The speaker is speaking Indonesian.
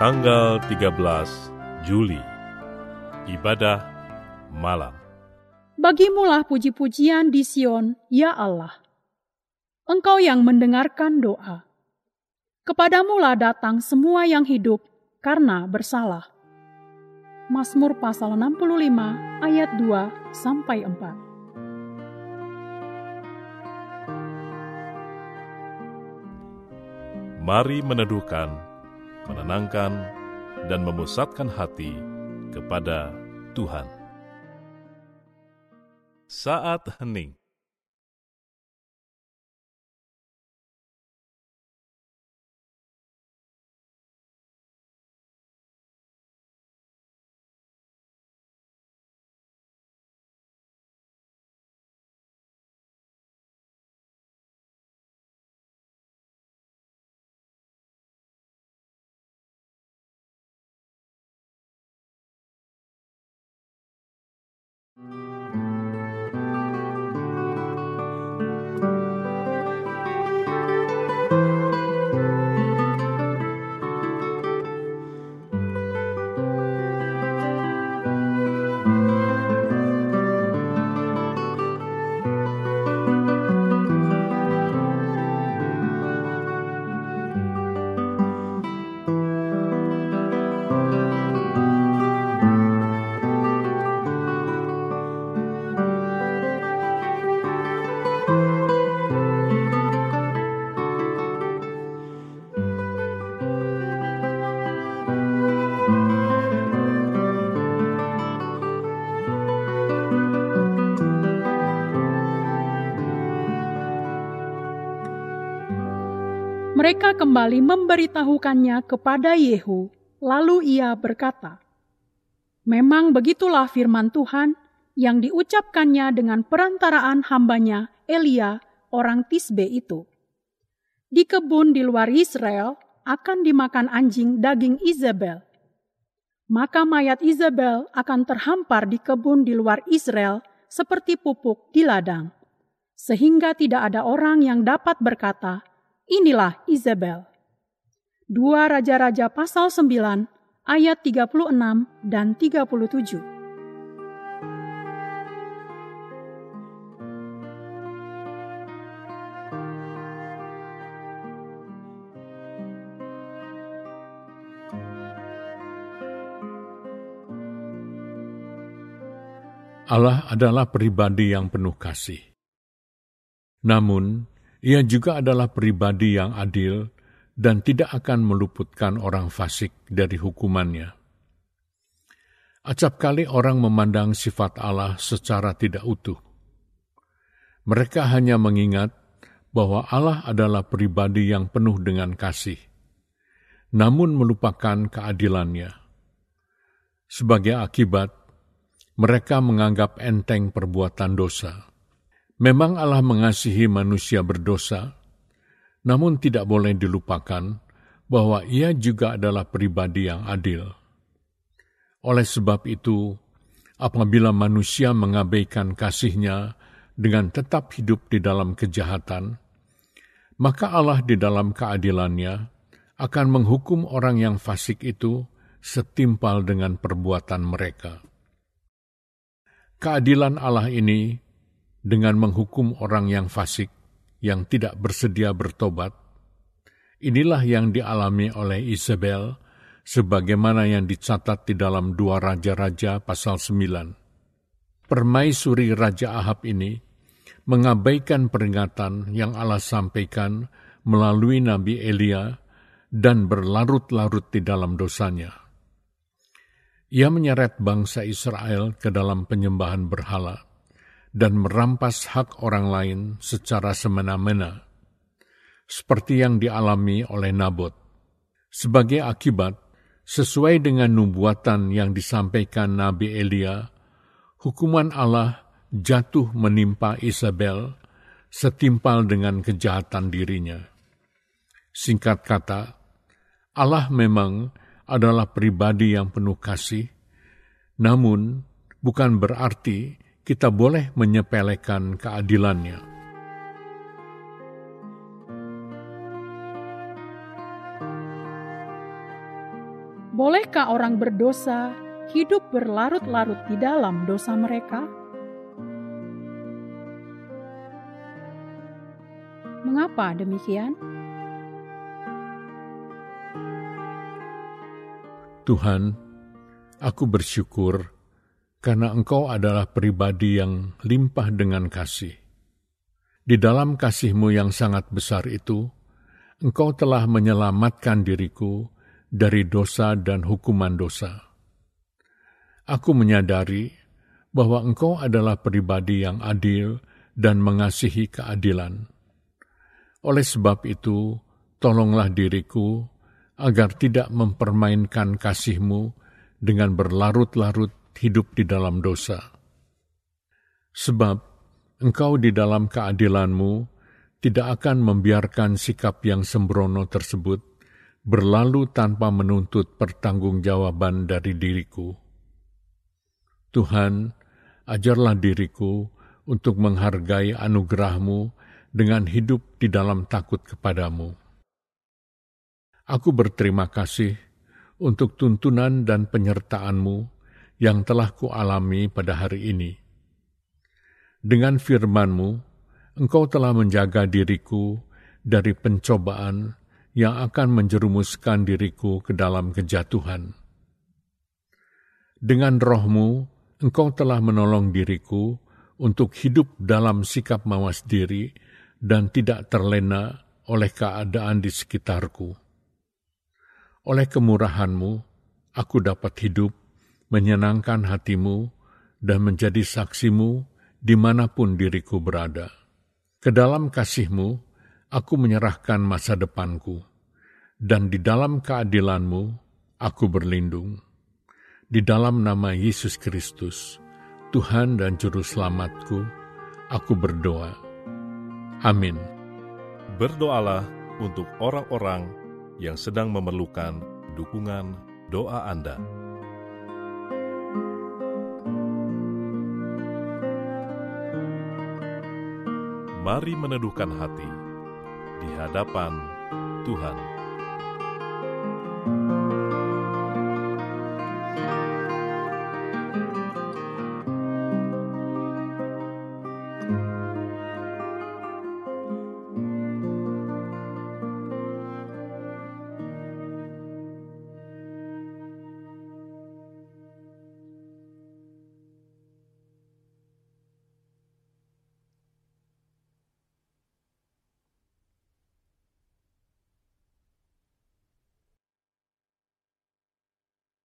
tanggal 13 Juli. Ibadah malam. Bagimulah puji-pujian di Sion, ya Allah. Engkau yang mendengarkan doa. Kepadamulah datang semua yang hidup karena bersalah. Mazmur pasal 65 ayat 2 sampai 4. Mari meneduhkan, menenangkan, dan memusatkan hati kepada Tuhan. Saat hening Mereka kembali memberitahukannya kepada Yehu, lalu ia berkata, Memang begitulah firman Tuhan yang diucapkannya dengan perantaraan hambanya Elia orang Tisbe itu. Di kebun di luar Israel akan dimakan anjing daging Isabel. Maka mayat Isabel akan terhampar di kebun di luar Israel seperti pupuk di ladang. Sehingga tidak ada orang yang dapat berkata, Inilah Isabel. Dua Raja-Raja pasal 9 ayat 36 dan 37. Allah adalah pribadi yang penuh kasih. Namun, ia juga adalah pribadi yang adil dan tidak akan meluputkan orang fasik dari hukumannya. Acap kali orang memandang sifat Allah secara tidak utuh. Mereka hanya mengingat bahwa Allah adalah pribadi yang penuh dengan kasih, namun melupakan keadilannya. Sebagai akibat, mereka menganggap enteng perbuatan dosa Memang Allah mengasihi manusia berdosa, namun tidak boleh dilupakan bahwa Ia juga adalah pribadi yang adil. Oleh sebab itu, apabila manusia mengabaikan kasihnya dengan tetap hidup di dalam kejahatan, maka Allah di dalam keadilannya akan menghukum orang yang fasik itu setimpal dengan perbuatan mereka. Keadilan Allah ini dengan menghukum orang yang fasik yang tidak bersedia bertobat, inilah yang dialami oleh Isabel sebagaimana yang dicatat di dalam dua Raja-Raja pasal 9. Permaisuri Raja Ahab ini mengabaikan peringatan yang Allah sampaikan melalui Nabi Elia dan berlarut-larut di dalam dosanya. Ia menyeret bangsa Israel ke dalam penyembahan berhala dan merampas hak orang lain secara semena-mena, seperti yang dialami oleh Nabot. Sebagai akibat, sesuai dengan nubuatan yang disampaikan Nabi Elia, hukuman Allah jatuh menimpa Isabel setimpal dengan kejahatan dirinya. Singkat kata, Allah memang adalah pribadi yang penuh kasih, namun bukan berarti kita boleh menyepelekan keadilannya. Bolehkah orang berdosa hidup berlarut-larut di dalam dosa mereka? Mengapa demikian? Tuhan, aku bersyukur karena Engkau adalah pribadi yang limpah dengan kasih. Di dalam kasih-Mu yang sangat besar itu, Engkau telah menyelamatkan diriku dari dosa dan hukuman dosa. Aku menyadari bahwa Engkau adalah pribadi yang adil dan mengasihi keadilan. Oleh sebab itu, tolonglah diriku agar tidak mempermainkan kasih-Mu dengan berlarut-larut hidup di dalam dosa. Sebab Engkau di dalam keadilan-Mu tidak akan membiarkan sikap yang sembrono tersebut berlalu tanpa menuntut pertanggungjawaban dari diriku. Tuhan, ajarlah diriku untuk menghargai anugerah-Mu dengan hidup di dalam takut kepadamu. Aku berterima kasih untuk tuntunan dan penyertaan-Mu yang telah kualami pada hari ini. Dengan firman-Mu, Engkau telah menjaga diriku dari pencobaan yang akan menjerumuskan diriku ke dalam kejatuhan. Dengan rohmu, Engkau telah menolong diriku untuk hidup dalam sikap mawas diri dan tidak terlena oleh keadaan di sekitarku. Oleh kemurahanmu, aku dapat hidup, menyenangkan hatimu, dan menjadi saksimu di mana pun diriku berada. Ke dalam kasihmu, aku menyerahkan masa depanku, dan di dalam keadilanmu, aku berlindung. Di dalam nama Yesus Kristus, Tuhan dan Juru Selamatku, aku berdoa. Amin. Berdoalah untuk orang-orang yang sedang memerlukan dukungan doa Anda. Mari meneduhkan hati di hadapan Tuhan.